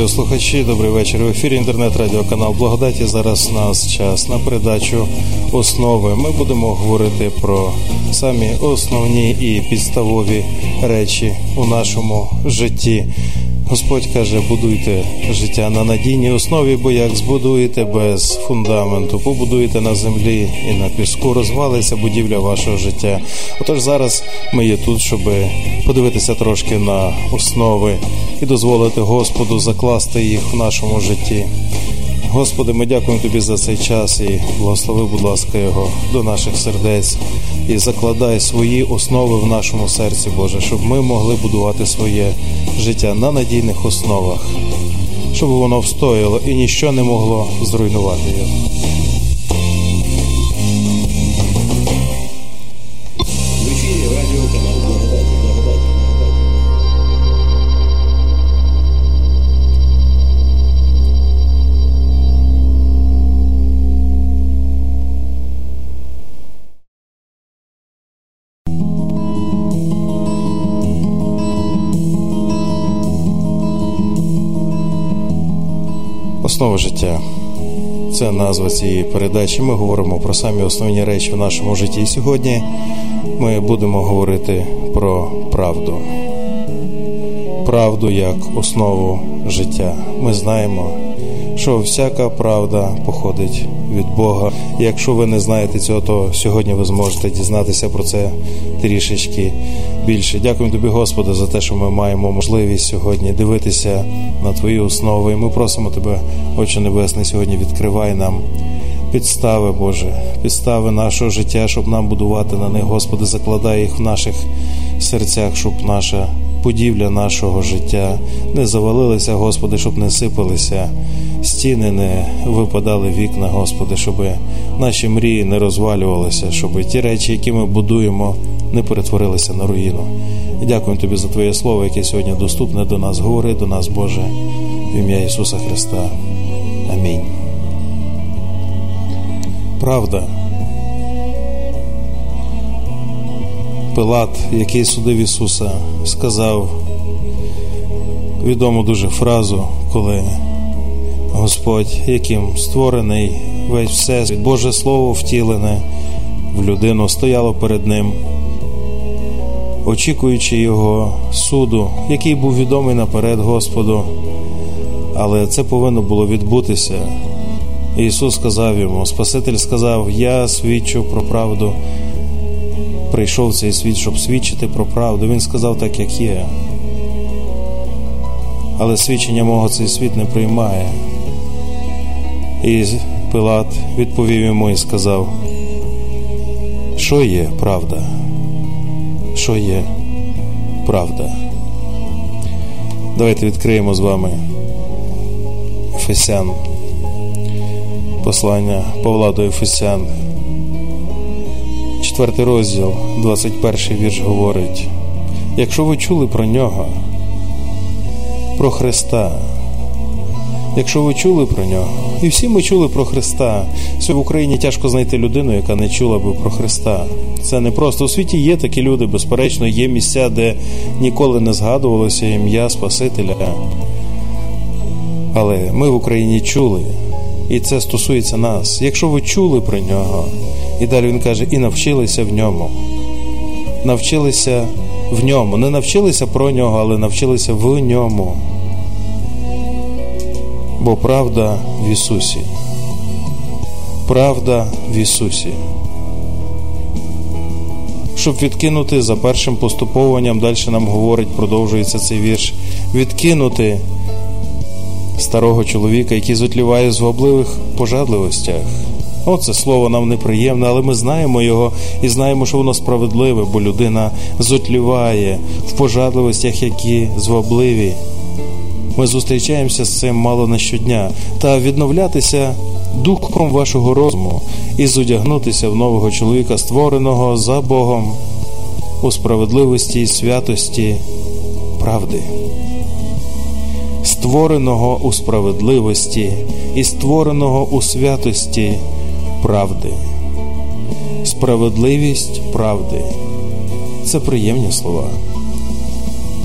радіослухачі, добрий вечір. В ефірі інтернет-радіоканал Благодаті. Зараз у нас час на передачу основи. Ми будемо говорити про самі основні і підставові речі у нашому житті. Господь каже, будуйте життя на надійній основі, бо як збудуєте без фундаменту, побудуєте на землі і на піску, розвалиться будівля вашого життя. Отож зараз ми є тут, щоб подивитися трошки на основи і дозволити Господу закласти їх в нашому житті. Господи, ми дякуємо Тобі за цей час і благослови, будь ласка, його до наших сердець і закладай свої основи в нашому серці, Боже, щоб ми могли будувати своє життя на надійних основах, щоб воно встояло і ніщо не могло зруйнувати його. Основа життя. Це назва цієї передачі. Ми говоримо про самі основні речі в нашому житті. І сьогодні ми будемо говорити про правду. Правду як основу життя. Ми знаємо, що всяка правда походить від Бога. Якщо ви не знаєте цього, то сьогодні ви зможете дізнатися про це трішечки більше. Дякуємо тобі, Господи, за те, що ми маємо можливість сьогодні дивитися на твої основи. І ми просимо тебе, Отче Небесний, сьогодні відкривай нам. Підстави, Боже, підстави нашого життя, щоб нам будувати на них, Господи, закладай їх в наших серцях, щоб наша будівля нашого життя не завалилася, Господи, щоб не сипалися стіни, не випадали вікна, Господи, щоб наші мрії не розвалювалися, щоб ті речі, які ми будуємо, не перетворилися на руїну. І дякуємо Тобі за Твоє Слово, яке сьогодні доступне до нас. Говори до нас, Боже, в ім'я Ісуса Христа. Амінь. Правда. Пилат, який судив Ісуса, сказав відому дуже фразу, коли Господь, яким створений весь все, Боже Слово втілене в людину, стояло перед ним, очікуючи Його суду, який був відомий наперед Господу, але це повинно було відбутися. Ісус сказав йому, Спаситель сказав: Я свідчу про правду. Прийшов в цей світ, щоб свідчити про правду. Він сказав так, як є. Але свідчення мого цей світ не приймає. І Пилат відповів йому і сказав, що є правда? Що є правда? Давайте відкриємо з вами Ефесян. Послання Павла до Ефесян. Четвертий розділ, 21 вірш говорить: якщо ви чули про нього, про Христа, якщо ви чули про нього, і всі ми чули про Христа, Сьогодні в Україні тяжко знайти людину, яка не чула би про Христа. Це не просто у світі є такі люди, безперечно, є місця, де ніколи не згадувалося ім'я Спасителя. Але ми в Україні чули, і це стосується нас. Якщо ви чули про нього, і далі він каже, і навчилися в ньому. Навчилися в ньому. Не навчилися про нього, але навчилися в ньому. Бо правда в Ісусі. Правда в Ісусі. Щоб відкинути за першим поступованням, далі нам говорить, продовжується цей вірш, відкинути старого чоловіка, який зотліває в звабливих пожадливостях. Оце слово нам неприємне, але ми знаємо його і знаємо, що воно справедливе, бо людина зотліває в пожадливостях, які звабливі. Ми зустрічаємося з цим мало не щодня. Та відновлятися духом вашого розуму і зодягнутися в нового чоловіка, створеного за Богом у справедливості і святості правди, створеного у справедливості і створеного у святості правди. Справедливість правди це приємні слова.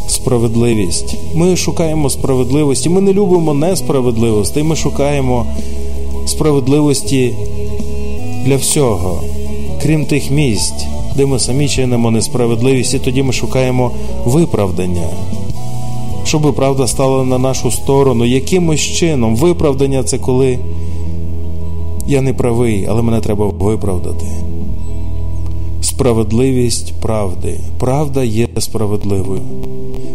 Справедливість. Ми шукаємо справедливості. Ми не любимо несправедливості. Ми шукаємо справедливості для всього, крім тих місць, де ми самі чинимо несправедливість, і тоді ми шукаємо виправдання. Щоб правда стала на нашу сторону, якимось чином виправдання це коли я не правий, але мене треба виправдати. Справедливість правди. Правда є справедливою.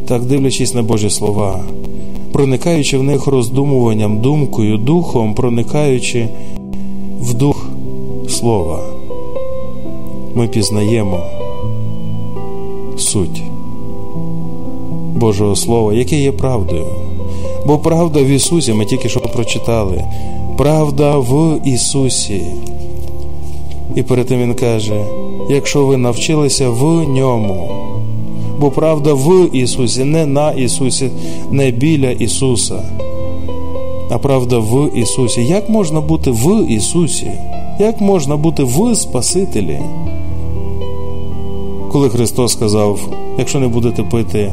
Так, дивлячись на Божі слова, проникаючи в них роздумуванням, думкою, духом, проникаючи в дух слова, ми пізнаємо суть Божого Слова, яке є правдою. Бо правда в Ісусі, ми тільки що прочитали, правда в Ісусі. І перед тим Він каже: якщо ви навчилися в ньому, бо правда в Ісусі, не на Ісусі, не біля Ісуса, а правда в Ісусі. Як можна бути в Ісусі? Як можна бути в Спасителі? Коли Христос сказав, якщо не будете пити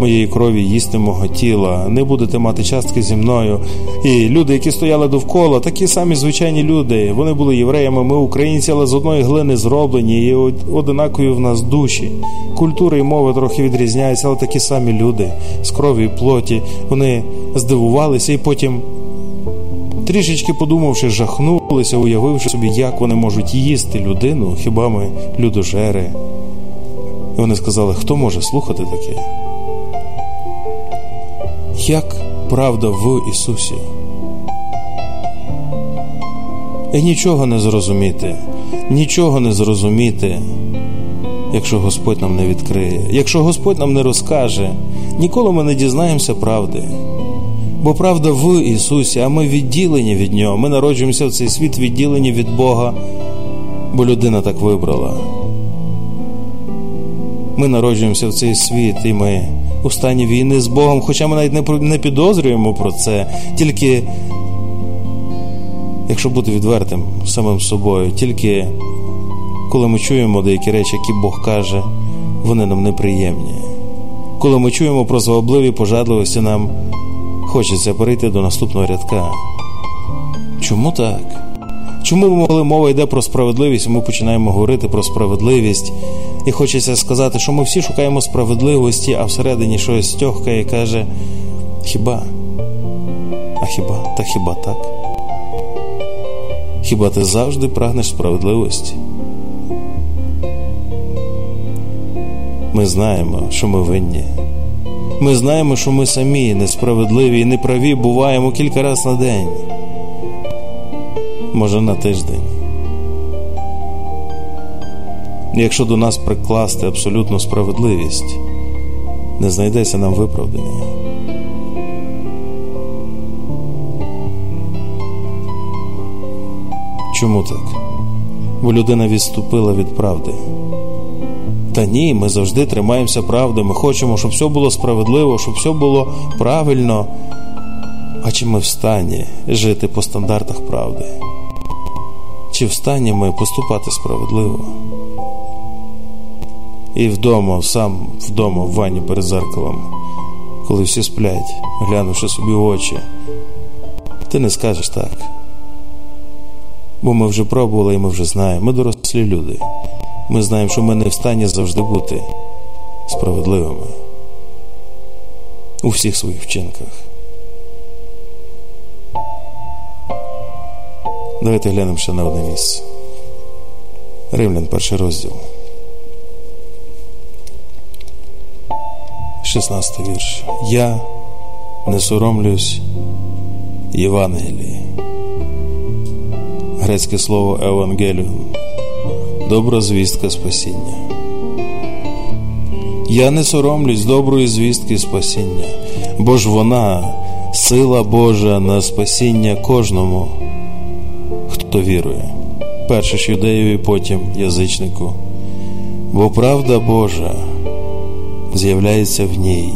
моєї крові, їсти мого тіла, не будете мати частки зі мною. І люди, які стояли довкола, такі самі звичайні люди. Вони були євреями, ми українці, але з одної глини зроблені і одинакові в нас душі. Культура і мова трохи відрізняються, але такі самі люди з крові і плоті. Вони здивувалися і потім. Трішечки подумавши, жахнулися, уявивши собі, як вони можуть їсти людину, хіба ми людожери. І вони сказали, хто може слухати таке? Як правда в Ісусі? І нічого не зрозуміти, нічого не зрозуміти, якщо Господь нам не відкриє, якщо Господь нам не розкаже, ніколи ми не дізнаємося правди. Бо правда в Ісусі, а ми відділені від Нього. Ми народжуємося в цей світ відділені від Бога, бо людина так вибрала. Ми народжуємося в цей світ, і ми у стані війни з Богом, хоча ми навіть не підозрюємо про це, тільки, якщо бути відвертим самим собою, тільки коли ми чуємо деякі речі, які Бог каже, вони нам неприємні. Коли ми чуємо про звабливі пожадливості, нам хочеться перейти до наступного рядка. Чому так? Чому, коли мова йде про справедливість, ми починаємо говорити про справедливість, і хочеться сказати, що ми всі шукаємо справедливості, а всередині щось тьохкає і каже: Хіба? А хіба? Та хіба так? Хіба ти завжди прагнеш справедливості? Ми знаємо, що ми винні. Ми знаємо, що ми самі несправедливі і неправі буваємо кілька разів на день може на тиждень. Якщо до нас прикласти абсолютну справедливість, не знайдеться нам виправдання. Чому так? Бо людина відступила від правди. Та ні, ми завжди тримаємося правди. Ми хочемо, щоб все було справедливо, щоб все було правильно. А чи ми в стані жити по стандартах правди? чи встані ми поступати справедливо. І вдома, сам вдома, в ванні перед зеркалом, коли всі сплять, глянувши собі в очі, ти не скажеш так. Бо ми вже пробували і ми вже знаємо. Ми дорослі люди. Ми знаємо, що ми не в стані завжди бути справедливими у всіх своїх вчинках. Давайте глянемо ще на одне місце. Римлян, перший розділ. 16 вірш. Я не соромлюсь Євангелії. Грецьке слово Евангеліум. Добра звістка спасіння. Я не соромлюсь доброї звістки спасіння, бо ж вона сила Божа на спасіння кожному хто вірує. Перше ж юдеєві, потім язичнику. Бо правда Божа з'являється в ній.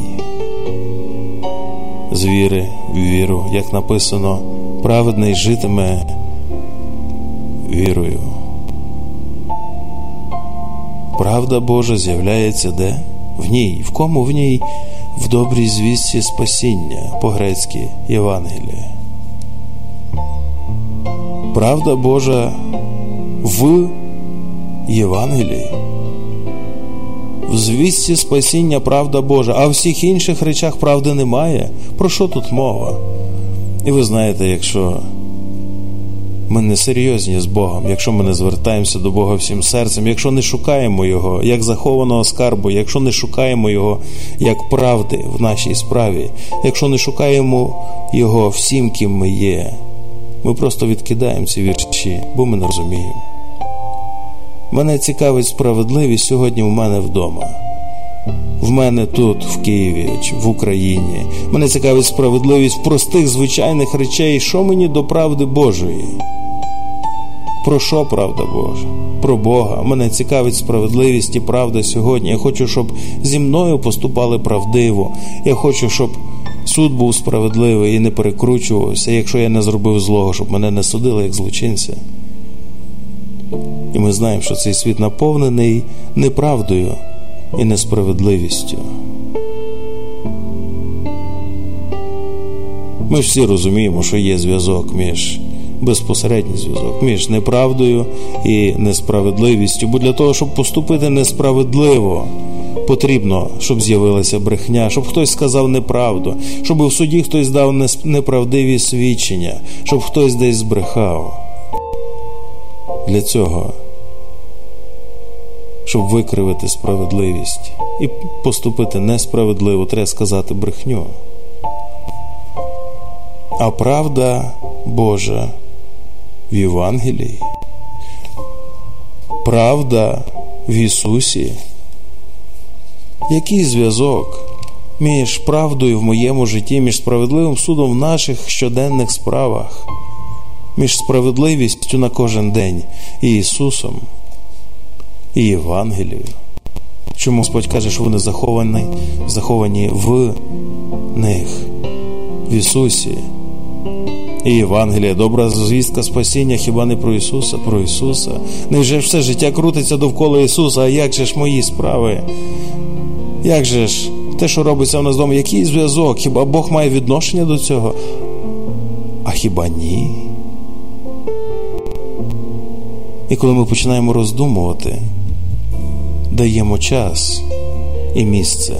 З віри в віру, як написано, праведний житиме вірою. Правда Божа з'являється де? В ній. В кому в ній? В добрій звістці спасіння по-грецьки Євангелія. Правда Божа в Євангелії. В звістці спасіння правда Божа, а в всіх інших речах правди немає. Про що тут мова? І ви знаєте, якщо ми не серйозні з Богом, якщо ми не звертаємося до Бога всім серцем, якщо не шукаємо Його як захованого скарбу, якщо не шукаємо Його як правди в нашій справі, якщо не шукаємо Його всім, ким ми є, ми просто відкидаємо ці вірші, бо ми не розуміємо. Мене цікавить справедливість сьогодні в мене вдома. В мене тут, в Києві, в Україні. Мене цікавить справедливість простих звичайних речей, що мені до правди Божої. Про що правда Божа? Про Бога. Мене цікавить справедливість і правда сьогодні. Я хочу, щоб зі мною поступали правдиво. Я хочу, щоб суд був справедливий і не перекручувався, якщо я не зробив злого, щоб мене не судили як злочинця. І ми знаємо, що цей світ наповнений неправдою і несправедливістю. Ми всі розуміємо, що є зв'язок між безпосередній зв'язок між неправдою і несправедливістю. Бо для того, щоб поступити несправедливо, потрібно, щоб з'явилася брехня, щоб хтось сказав неправду, щоб в суді хтось дав неправдиві свідчення, щоб хтось десь збрехав. Для цього, щоб викривити справедливість і поступити несправедливо, треба сказати брехню. А правда Божа в Євангелії, правда в Ісусі. Який зв'язок між правдою в моєму житті, між справедливим судом в наших щоденних справах, між справедливістю на кожен день і Ісусом і Євангелією? Чому Господь каже, що вони заховані, заховані в них, в Ісусі? І Євангелія, добра звістка спасіння хіба не про Ісуса, про Ісуса. Невже все життя крутиться довкола Ісуса, а як же ж мої справи? Як же ж те, що робиться в нас вдома, який зв'язок? Хіба Бог має відношення до цього? А хіба ні? І коли ми починаємо роздумувати, даємо час і місце,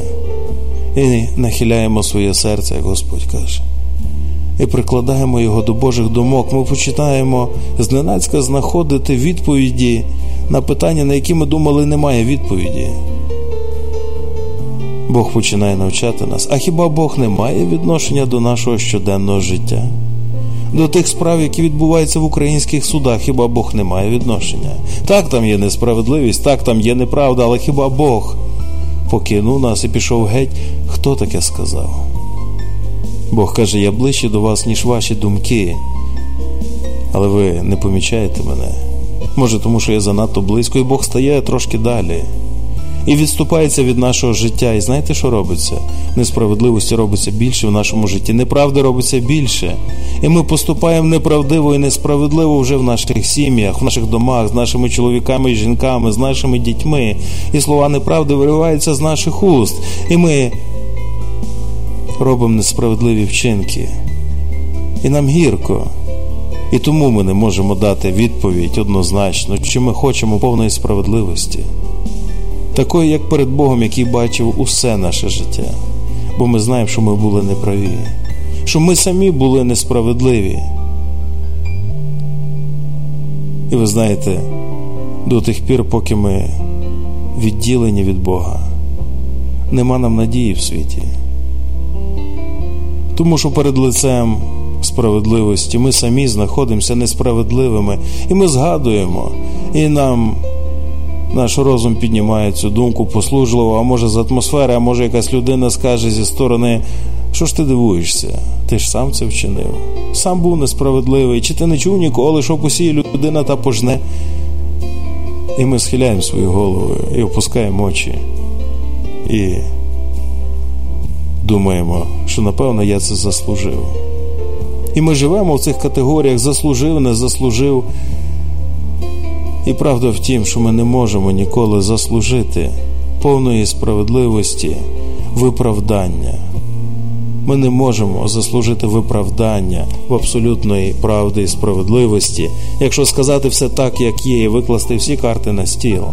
і нахиляємо своє серце, як Господь каже і прикладаємо його до Божих думок, ми починаємо зненацька знаходити відповіді на питання, на які ми думали, немає відповіді. Бог починає навчати нас. А хіба Бог не має відношення до нашого щоденного життя? До тих справ, які відбуваються в українських судах, хіба Бог не має відношення? Так, там є несправедливість, так там є неправда, але хіба Бог покинув нас і пішов геть? Хто таке сказав? Бог каже, я ближче до вас, ніж ваші думки, але ви не помічаєте мене. Може, тому що я занадто близько, і Бог стає трошки далі. І відступається від нашого життя. І знаєте, що робиться? Несправедливості робиться більше в нашому житті, неправди робиться більше. І ми поступаємо неправдиво і несправедливо вже в наших сім'ях, в наших домах, з нашими чоловіками і жінками, з нашими дітьми. І слова неправди вириваються з наших уст. І ми робимо несправедливі вчинки. І нам гірко. І тому ми не можемо дати відповідь однозначно, чи ми хочемо повної справедливості, такої, як перед Богом, який бачив усе наше життя. Бо ми знаємо, що ми були неправі, що ми самі були несправедливі. І ви знаєте, до тих пір, поки ми відділені від Бога, нема нам надії в світі. Тому що перед лицем справедливості ми самі знаходимося несправедливими, і ми згадуємо, і нам наш розум піднімає цю думку послужливо, а може з атмосфери, а може якась людина скаже зі сторони. Що ж ти дивуєшся? Ти ж сам це вчинив. Сам був несправедливий. Чи ти не чув ніколи, що посіє людина та пожне? І ми схиляємо свою голову і опускаємо очі. І думаємо, що напевно я це заслужив. І ми живемо в цих категоріях заслужив, не заслужив. І правда в тім, що ми не можемо ніколи заслужити повної справедливості, виправдання. Ми не можемо заслужити виправдання в абсолютної правди і справедливості, якщо сказати все так, як є, і викласти всі карти на стіл.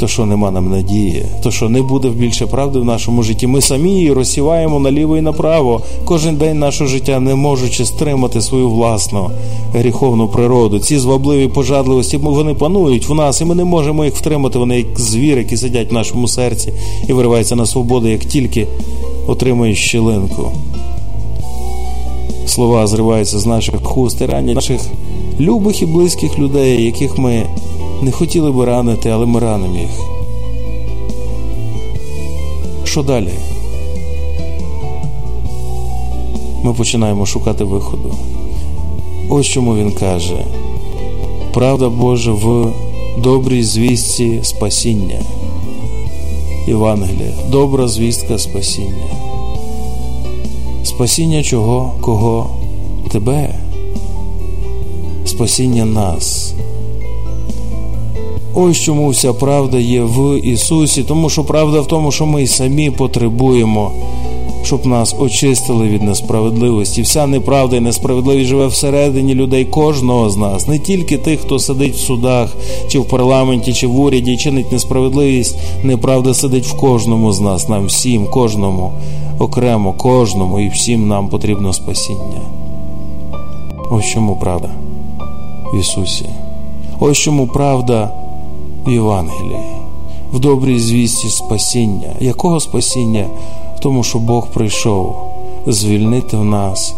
То що нема нам надії, то що не буде більше правди в нашому житті. Ми самі її розсіваємо наліво і направо. Кожен день нашого життя, не можучи стримати свою власну гріховну природу. Ці звабливі пожадливості вони панують в нас, і ми не можемо їх втримати. Вони як звір, які сидять в нашому серці і вириваються на свободу, як тільки отримують щілинку. Слова зриваються з наших хуст і ранять наших любих і близьких людей, яких ми не хотіли би ранити, але ми ранимо їх. Що далі? Ми починаємо шукати виходу. Ось чому він каже: Правда Божа в добрій звістці спасіння. Євангелія, добра звістка спасіння. Спасіння чого? Кого? Тебе? Спасіння нас. Ось чому вся правда є в Ісусі, тому що правда в тому, що ми й самі потребуємо, щоб нас очистили від несправедливості. Вся неправда і несправедливість живе всередині людей кожного з нас, не тільки тих, хто сидить в судах, чи в парламенті, чи в уряді, і чинить несправедливість. Неправда сидить в кожному з нас, нам всім, кожному, окремо, кожному і всім нам потрібно спасіння. Ось чому правда в Ісусі. Ось чому правда Євангелії, в добрій звісті спасіння. Якого спасіння? Тому, що Бог прийшов звільнити в нас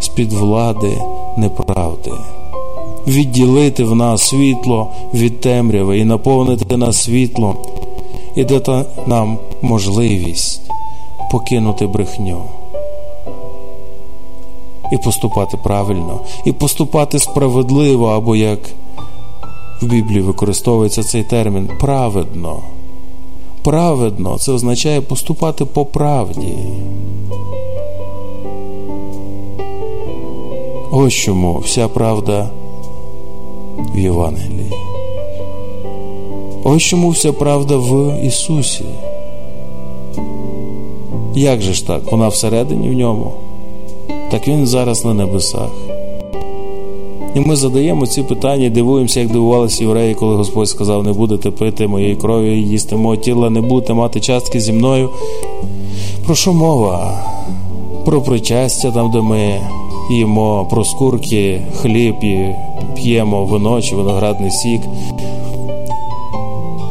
з-під влади неправди, відділити в нас світло від темряви і наповнити нас світлом, і дати нам можливість покинути брехню. І поступати правильно, і поступати справедливо, або як в Біблії використовується цей термін праведно. Праведно це означає поступати по правді. Ось чому вся правда в Євангелії. Ось чому вся правда в Ісусі. Як же ж так? Вона всередині в ньому? Так Він зараз на небесах. І ми задаємо ці питання, дивуємося, як дивувалися євреї, коли Господь сказав: не будете пити моєї крові, їсти мого тіла, не будете мати частки зі мною. Про що мова? Про причастя, там, де ми їмо про скурки, хліб і п'ємо вино чи виноградний сік.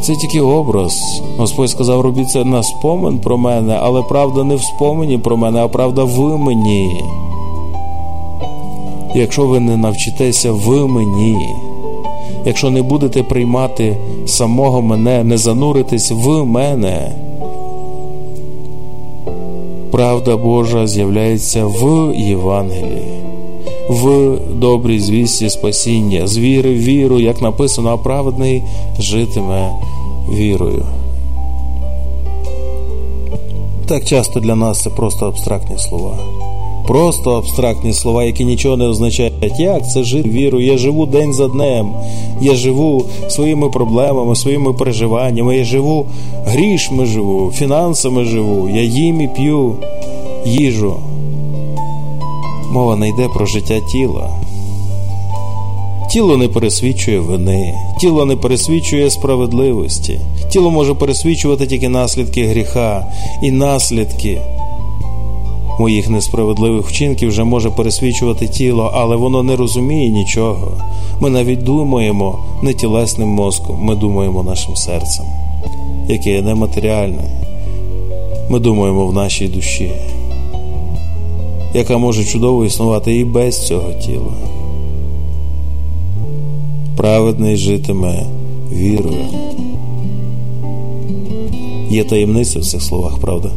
Це тільки образ. Господь сказав, робіть це на спомин про мене, але правда не в спомені про мене, а правда в мені. Якщо ви не навчитеся в мені, якщо не будете приймати самого мене, не зануритись в мене, правда Божа з'являється в Євангелії, в добрій звісті спасіння, з віри в віру, як написано, а праведний житиме вірою. Так часто для нас це просто абстрактні слова. Просто абстрактні слова, які нічого не означають. Як це жити вірою? Я живу день за днем. Я живу своїми проблемами, своїми переживаннями. Я живу грішми живу, фінансами живу. Я їм і п'ю їжу. Мова не йде про життя тіла. Тіло не пересвідчує вини, тіло не пересвідчує справедливості. Тіло може пересвідчувати тільки наслідки гріха і наслідки моїх несправедливих вчинків вже може пересвідчувати тіло, але воно не розуміє нічого. Ми навіть думаємо не тілесним мозком, ми думаємо нашим серцем, яке є нематеріальне. Ми думаємо в нашій душі, яка може чудово існувати і без цього тіла. Праведний житиме вірою. Є таємниця в цих словах, правда?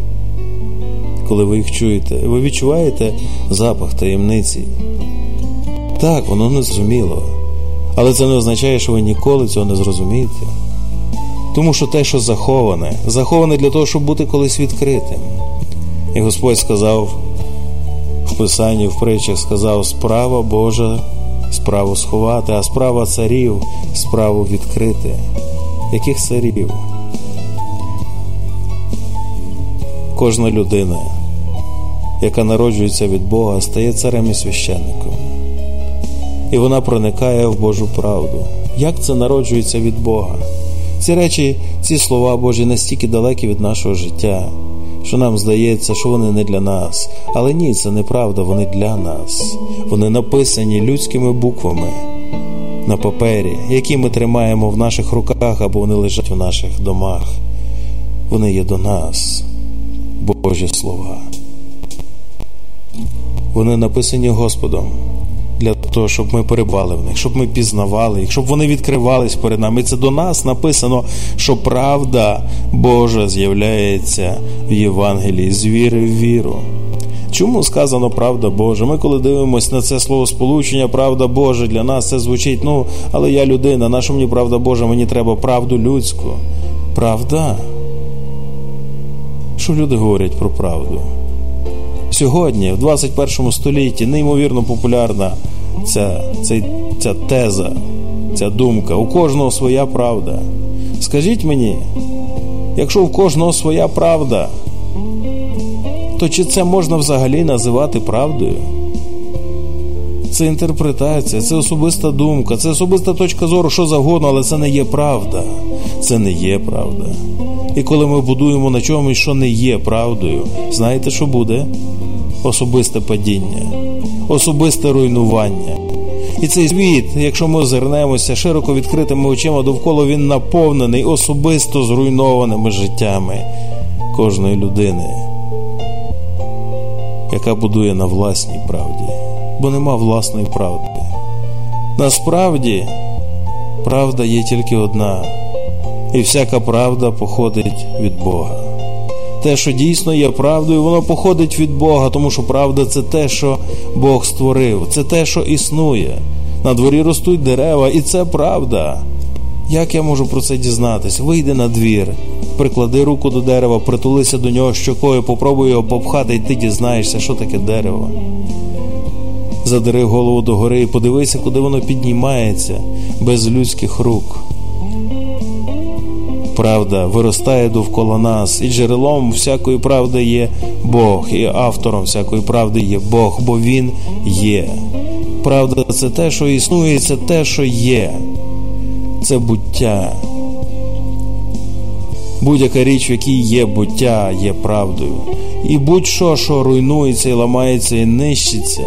Коли ви їх чуєте, ви відчуваєте запах таємниці. Так, воно не зрозуміло. Але це не означає, що ви ніколи цього не зрозумієте. Тому що те, що заховане, заховане для того, щоб бути колись відкритим. І Господь сказав в Писанні, в притчах сказав, справа Божа, справу сховати, а справа царів, справу відкрити. Яких царів? Кожна людина, яка народжується від Бога, стає царем і священником. І вона проникає в Божу правду. Як це народжується від Бога? Ці речі, ці слова Божі настільки далекі від нашого життя, що нам здається, що вони не для нас. Але ні, це неправда, вони для нас. Вони написані людськими буквами на папері, які ми тримаємо в наших руках або вони лежать в наших домах. Вони є до нас, Божі слова. Вони написані Господом для того, щоб ми перебали в них, щоб ми пізнавали їх, щоб вони відкривались перед нами. І це до нас написано, що правда Божа з'являється в Євангелії з віри в віру. Чому сказано правда Божа? Ми, коли дивимося на це слово сполучення, правда Божа для нас це звучить, ну, але я людина, наша мені правда Божа, мені треба правду людську. Правда? Що люди говорять про правду? Сьогодні, в 21 столітті, неймовірно популярна ця, ця, ця теза, ця думка. У кожного своя правда. Скажіть мені, якщо у кожного своя правда, то чи це можна взагалі називати правдою? Це інтерпретація, це особиста думка, це особиста точка зору, що завгодно, але це не є правда. Це не є правда. І коли ми будуємо на чомусь, що не є правдою, знаєте, що буде? Особисте падіння, особисте руйнування. І цей світ, якщо ми озирнемося широко відкритими очима довкола, він наповнений особисто зруйнованими життями кожної людини, яка будує на власній правді, бо нема власної правди. Насправді, правда є тільки одна, і всяка правда походить від Бога. Те, що дійсно є правдою, воно походить від Бога, тому що правда це те, що Бог створив, це те, що існує. На дворі ростуть дерева, і це правда. Як я можу про це дізнатись? Вийди на двір, приклади руку до дерева, притулися до нього щокою, попробуй його попхати, і ти дізнаєшся, що таке дерево. Задери голову догори і подивися, куди воно піднімається без людських рук. Правда виростає довкола нас, і джерелом всякої правди є Бог, і автором всякої правди є Бог, бо Він є. Правда, це те, що існує, це те, що є, це буття. Будь-яка річ, в якій є буття, є правдою. І будь-що, що руйнується і ламається і нищиться,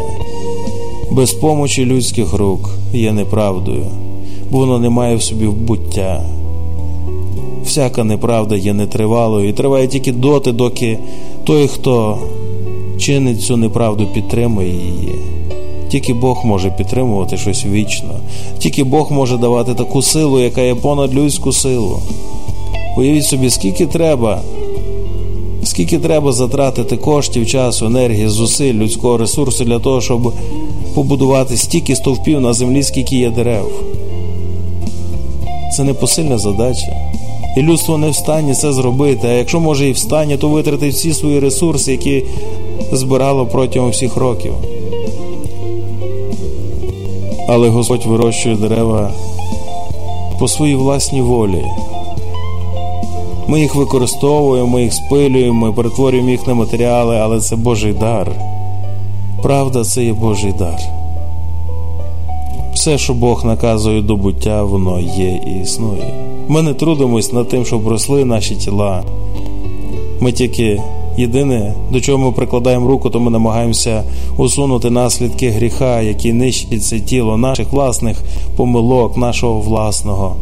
без помочі людських рук є неправдою, бо воно не має в собі буття. Всяка неправда є нетривалою і триває тільки доти, доки той, хто чинить цю неправду, підтримує її. Тільки Бог може підтримувати щось вічно, тільки Бог може давати таку силу, яка є понад людську силу. Уявіть собі, скільки треба, скільки треба затратити коштів, часу, енергії, зусиль, людського ресурсу для того, щоб побудувати стільки стовпів на землі, скільки є дерев. Це непосильна задача. І людство не встані це зробити. А якщо може і встане, то витратить всі свої ресурси, які збирало протягом всіх років. Але Господь вирощує дерева по своїй власній волі. Ми їх використовуємо, ми їх спилюємо, ми перетворюємо їх на матеріали, але це Божий дар. Правда, це є Божий дар. Все, що Бог наказує до буття, воно є і існує. Ми не трудимось над тим, щоб росли наші тіла. Ми тільки єдине, до чого ми прикладаємо руку, то ми намагаємося усунути наслідки гріха, які нищать це тіло, наших власних помилок, нашого власного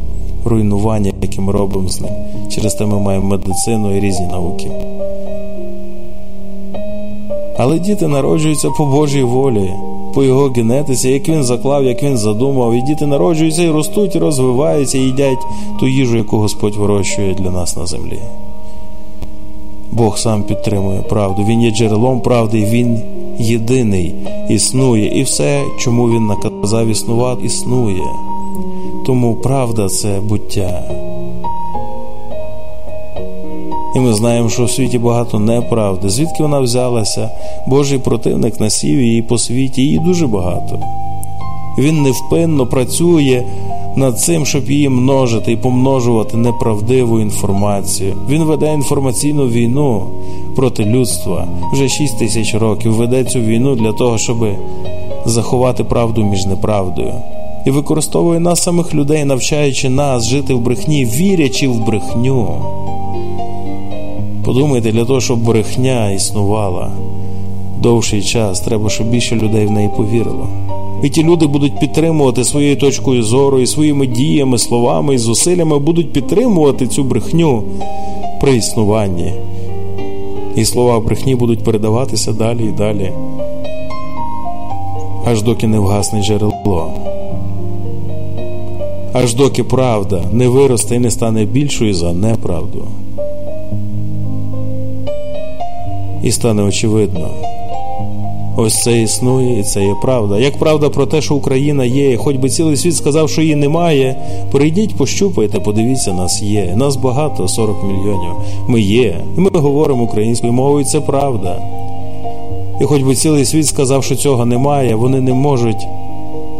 руйнування, яке ми робимо з ним. Через те ми маємо медицину і різні науки. Але діти народжуються по Божій волі, по його генетиці, як він заклав, як він задумав, і діти народжуються і ростуть, і розвиваються, і їдять ту їжу, яку Господь вирощує для нас на землі. Бог сам підтримує правду. Він є джерелом правди, Він єдиний існує, і все, чому він наказав існувати, існує. Тому правда це буття. І ми знаємо, що в світі багато неправди. Звідки вона взялася? Божий противник насів її по світі, її дуже багато. Він невпинно працює над цим, щоб її множити і помножувати неправдиву інформацію. Він веде інформаційну війну проти людства вже 6 тисяч років. Веде цю війну для того, щоб заховати правду між неправдою. І використовує нас самих людей, навчаючи нас жити в брехні, вірячи в брехню. Подумайте, для того, щоб брехня існувала довший час, треба, щоб більше людей в неї повірило. І ті люди будуть підтримувати своєю точкою зору і своїми діями, словами і зусиллями будуть підтримувати цю брехню при існуванні. І слова брехні будуть передаватися далі і далі, аж доки не вгасне джерело. Аж доки правда не виросте і не стане більшою за неправду. І стане очевидно. Ось це існує, і це є правда. Як правда про те, що Україна є, хоч би цілий світ сказав, що її немає. Прийдіть, пощупайте, подивіться, нас є. Нас багато, 40 мільйонів. Ми є. І ми говоримо українською мовою, це правда. І хоч би цілий світ сказав, що цього немає, вони не можуть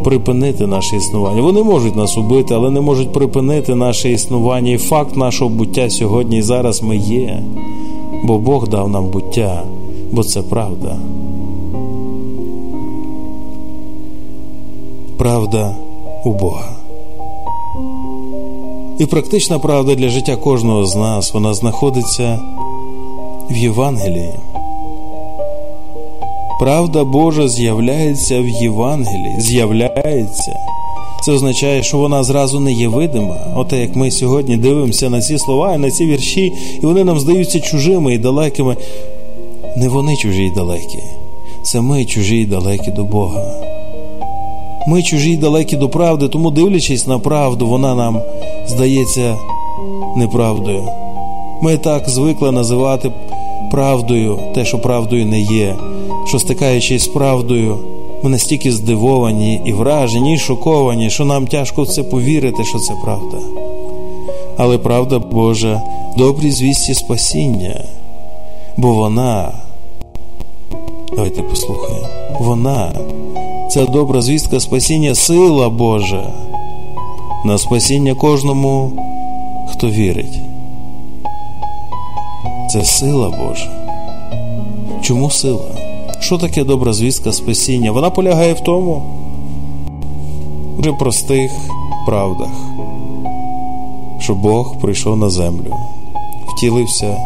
припинити наше існування. Вони можуть нас убити, але не можуть припинити наше існування. І факт нашого буття сьогодні і зараз ми є. Бо Бог дав нам буття, бо це правда. Правда у Бога. І практична правда для життя кожного з нас вона знаходиться в Євангелії. Правда Божа з'являється в Євангелії, з'являється. Це означає, що вона зразу не є видима. Оте як ми сьогодні дивимося на ці слова і на ці вірші, і вони нам здаються чужими і далекими. Не вони чужі й далекі, це ми чужі й далекі до Бога. Ми чужі й далекі до правди, тому, дивлячись на правду, вона нам здається неправдою. Ми так звикли називати правдою те, що правдою не є, що стикаючись з правдою, ми настільки здивовані і вражені, і шоковані, що нам тяжко в це повірити, що це правда. Але правда Божа добрі звісті спасіння, бо вона, давайте послухаємо, вона, ця добра звістка спасіння, сила Божа на спасіння кожному, хто вірить. Це сила Божа. Чому сила? Що таке добра звістка спасіння? Вона полягає в тому, вже простих правдах, що Бог прийшов на землю, втілився,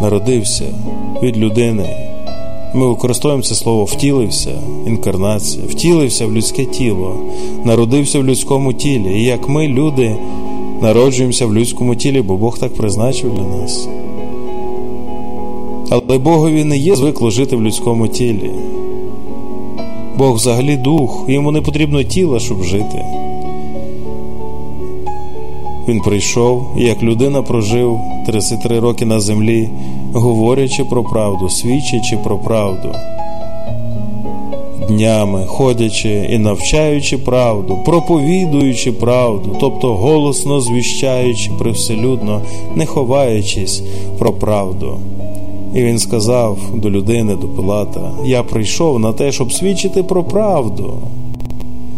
народився від людини. Ми використовуємо це слово втілився, інкарнація, втілився в людське тіло, народився в людському тілі. І як ми, люди, народжуємося в людському тілі, бо Бог так призначив для нас. Але Богові не є звикло жити в людському тілі. Бог взагалі дух, йому не потрібно тіла, щоб жити. Він прийшов і як людина прожив 33 роки на землі, говорячи про правду, свідчачи про правду, днями ходячи і навчаючи правду, проповідуючи правду, тобто голосно звіщаючи привселюдно, не ховаючись про правду. І він сказав до людини, до Пилата: Я прийшов на те, щоб свідчити про правду,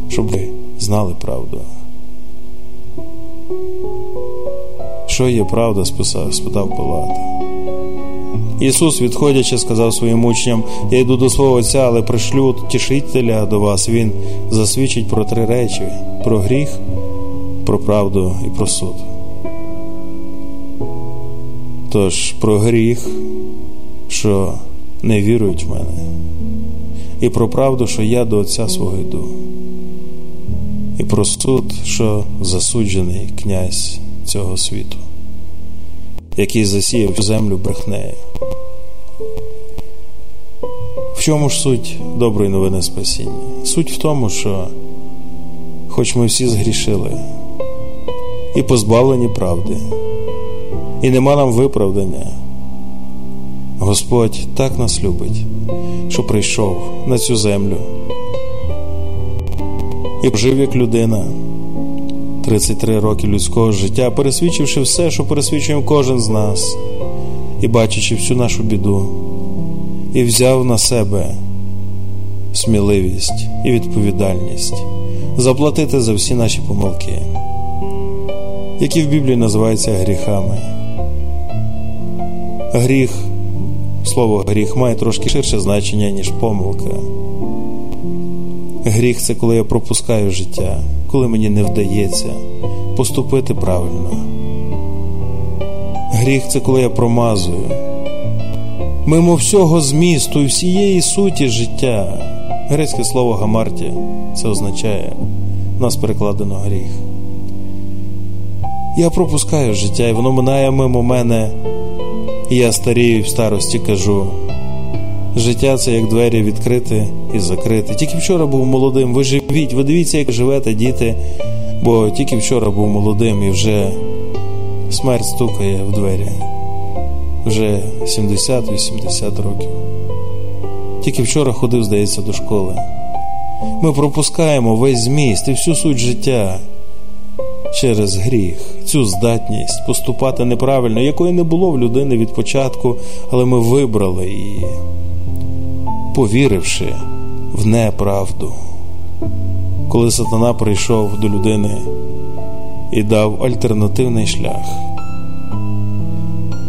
щоб ви знали правду. Що є правда? спитав Пилат. Ісус, відходячи, сказав своїм учням: Я йду до свого Отця, але пришлю тішителя до вас. Він засвідчить про три речі: про гріх, про правду і про суд. Тож про гріх, що не вірують в мене, і про правду, що я до Отця свого йду, і про суд, що засуджений князь цього світу, який засіяв землю брехнею. В чому ж суть доброї новини спасіння? Суть в тому, що, хоч ми всі згрішили і позбавлені правди, і нема нам виправдання, Господь так нас любить, що прийшов на цю землю і жив як людина. 33 роки людського життя, пересвідчивши все, що пересвідчує кожен з нас, і бачачи всю нашу біду, і взяв на себе сміливість і відповідальність заплатити за всі наші помилки, які в Біблії називаються гріхами. Гріх, слово гріх має трошки ширше значення, ніж помилка. Гріх це коли я пропускаю життя, коли мені не вдається поступити правильно. Гріх це коли я промазую. Мимо всього змісту і всієї суті життя. Грецьке слово гамарті це означає нас перекладено гріх. Я пропускаю життя, і воно минає мимо мене, і я старію в старості кажу. Життя це як двері відкрити і закрити. Тільки вчора був молодим. Ви живіть, ви дивіться, як живете, діти, бо тільки вчора був молодим і вже смерть стукає в двері. Вже 70-80 років. Тільки вчора ходив, здається, до школи. Ми пропускаємо весь зміст і всю суть життя через гріх, цю здатність поступати неправильно, якої не було в людини від початку, але ми вибрали її повіривши в неправду. Коли сатана прийшов до людини і дав альтернативний шлях,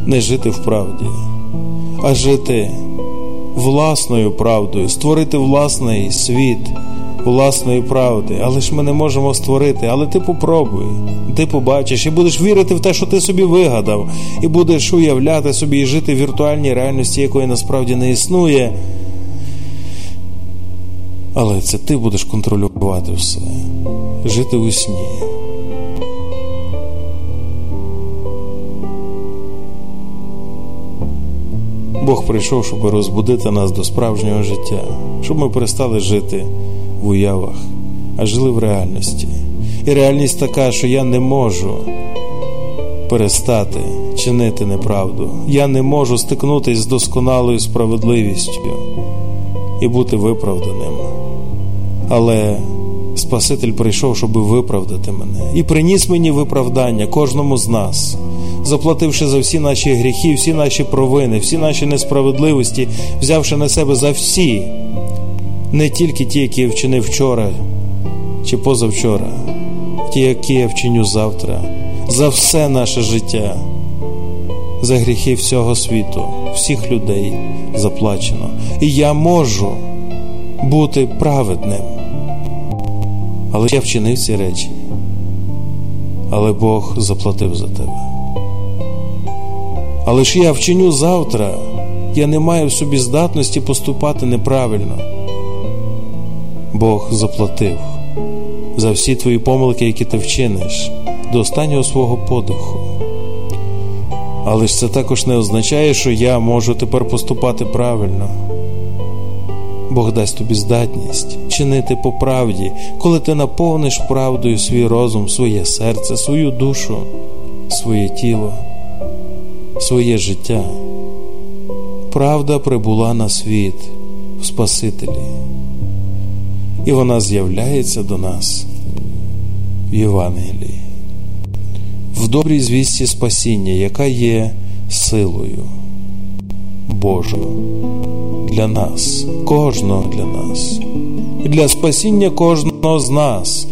не жити в правді, а жити власною правдою, створити власний світ власної правди. Але ж ми не можемо створити. Але ти попробуй, ти побачиш і будеш вірити в те, що ти собі вигадав, і будеш уявляти собі і жити в віртуальній реальності, якої насправді не існує. Але це ти будеш контролювати все, жити у сні. Бог прийшов, щоб розбудити нас до справжнього життя, щоб ми перестали жити в уявах, а жили в реальності. І реальність така, що я не можу перестати чинити неправду. Я не можу стикнутися з досконалою справедливістю і бути виправданим. Але Спаситель прийшов, щоб виправдати мене, і приніс мені виправдання кожному з нас, заплативши за всі наші гріхи, всі наші провини, всі наші несправедливості, взявши на себе за всі, не тільки ті, які я вчинив вчора чи позавчора, ті, які я вчиню завтра, за все наше життя, за гріхи всього світу, всіх людей заплачено. І я можу бути праведним. Але я вчинив ці речі, але Бог заплатив за тебе. Але ж я вчиню завтра, я не маю в собі здатності поступати неправильно. Бог заплатив за всі твої помилки, які ти вчиниш, до останнього свого подиху. Але ж це також не означає, що я можу тепер поступати правильно. Бог дасть тобі здатність чинити по правді, коли ти наповниш правдою свій розум, своє серце, свою душу, своє тіло, своє життя. Правда прибула на світ в Спасителі, і вона з'являється до нас в Євангелії, в добрій звісті спасіння, яка є силою Божою для нас, кожного для нас, для спасіння кожного з нас.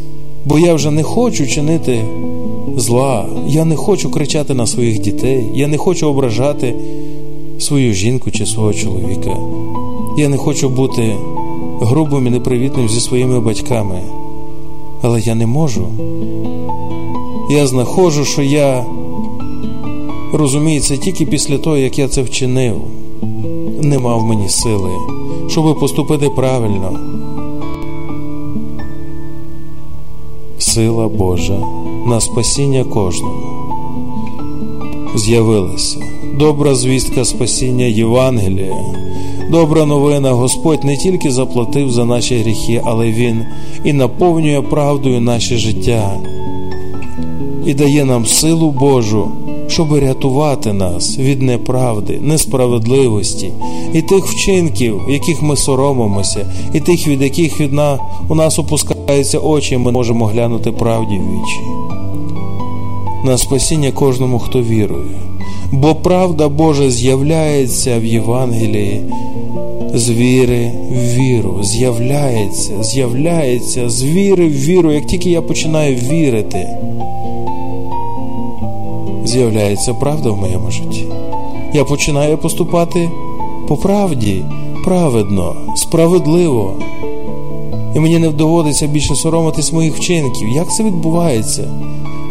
Бо я вже не хочу чинити зла, я не хочу кричати на своїх дітей, я не хочу ображати свою жінку чи свого чоловіка. Я не хочу бути грубим і непривітним зі своїми батьками. Але я не можу. Я знаходжу, що я розумію це тільки після того, як я це вчинив нема в мені сили, щоб поступити правильно. Сила Божа на спасіння кожному. З'явилася добра звістка спасіння Євангелія, добра новина. Господь не тільки заплатив за наші гріхи, але Він і наповнює правдою наше життя, і дає нам силу Божу щоб рятувати нас від неправди, несправедливості і тих вчинків, яких ми соромимося, і тих, від яких від на, у нас опускаються очі, і ми можемо глянути правді в вічі. На спасіння кожному, хто вірує, бо правда Божа з'являється в Євангелії з віри в віру, з'являється, з'являється з віри в віру. Як тільки я починаю вірити, з'являється правда в моєму житті. Я починаю поступати по правді, праведно, справедливо. І мені не доводиться більше соромитись моїх вчинків. Як це відбувається?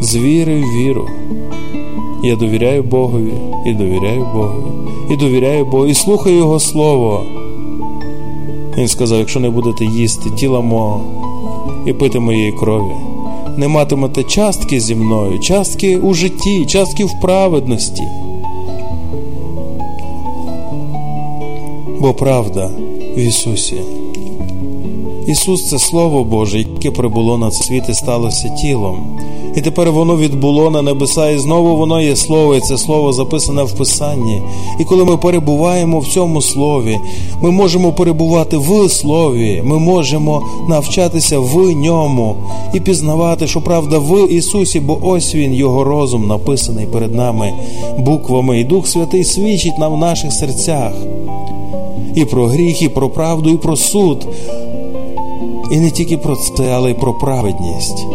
З віри в віру. Я довіряю Богові, і довіряю Богові, і довіряю Богу, і слухаю Його Слово. Він сказав: якщо не будете їсти тіла мого і пити моєї крові, не матимете частки зі мною, частки у житті, частки в праведності. Бо правда в Ісусі. Ісус це Слово Боже, яке прибуло на світ і сталося тілом. І тепер воно відбуло на небеса, і знову воно є слово, і це слово записане в Писанні. І коли ми перебуваємо в цьому слові, ми можемо перебувати в слові, ми можемо навчатися в ньому і пізнавати, що правда в Ісусі, бо ось Він, Його розум, написаний перед нами буквами, і Дух Святий свідчить нам в наших серцях. І про гріх, і про правду, і про суд. І не тільки про це, але й про праведність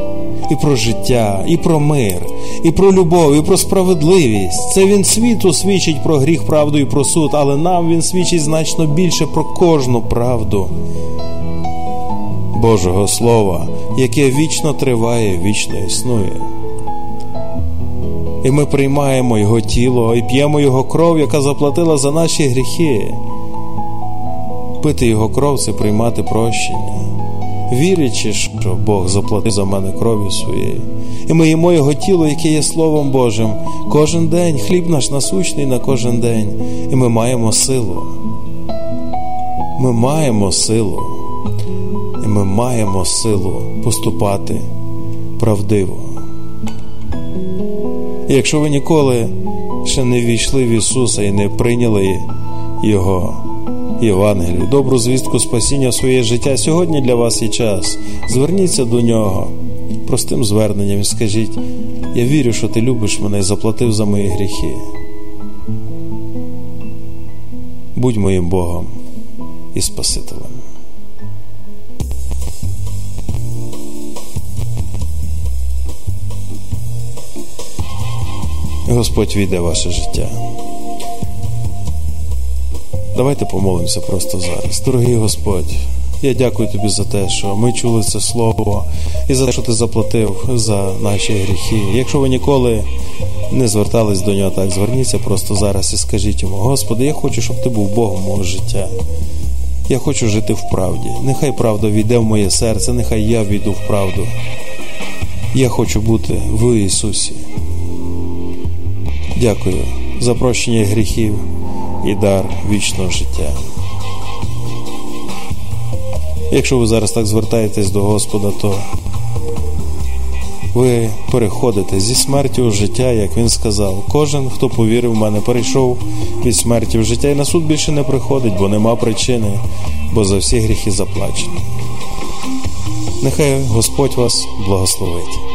і про життя, і про мир, і про любов, і про справедливість. Це він світу свідчить про гріх, правду і про суд, але нам він свідчить значно більше про кожну правду Божого Слова, яке вічно триває, вічно існує. І ми приймаємо Його тіло і п'ємо Його кров, яка заплатила за наші гріхи. Пити Його кров це приймати прощення вірячи, що Бог заплатив за мене кров'ю своєю, і ми їмо Його тіло, яке є Словом Божим, кожен день, хліб наш насущний на кожен день, і ми маємо силу. Ми маємо силу, і ми маємо силу поступати правдиво. І якщо ви ніколи ще не війшли в Ісуса і не прийняли Його. Євангелію, добру звістку спасіння своє життя. Сьогодні для вас є час. Зверніться до нього простим зверненням і скажіть: я вірю, що ти любиш мене і заплатив за мої гріхи. Будь моїм Богом і Спасителем. Господь війде ваше життя. Давайте помолимося просто зараз. Дорогий Господь, я дякую тобі за те, що ми чули це слово і за те, що ти заплатив за наші гріхи. Якщо ви ніколи не звертались до нього, так зверніться просто зараз і скажіть йому: Господи, я хочу, щоб ти був Богом мого життя. Я хочу жити в правді. Нехай правда війде в моє серце, нехай я війду в правду. Я хочу бути в Ісусі. Дякую за прощення гріхів і дар вічного життя. Якщо ви зараз так звертаєтесь до Господа, то ви переходите зі смерті у життя, як він сказав. Кожен, хто повірив в мене, перейшов від смерті в життя і на суд більше не приходить, бо нема причини, бо за всі гріхи заплачено. Нехай Господь вас благословить.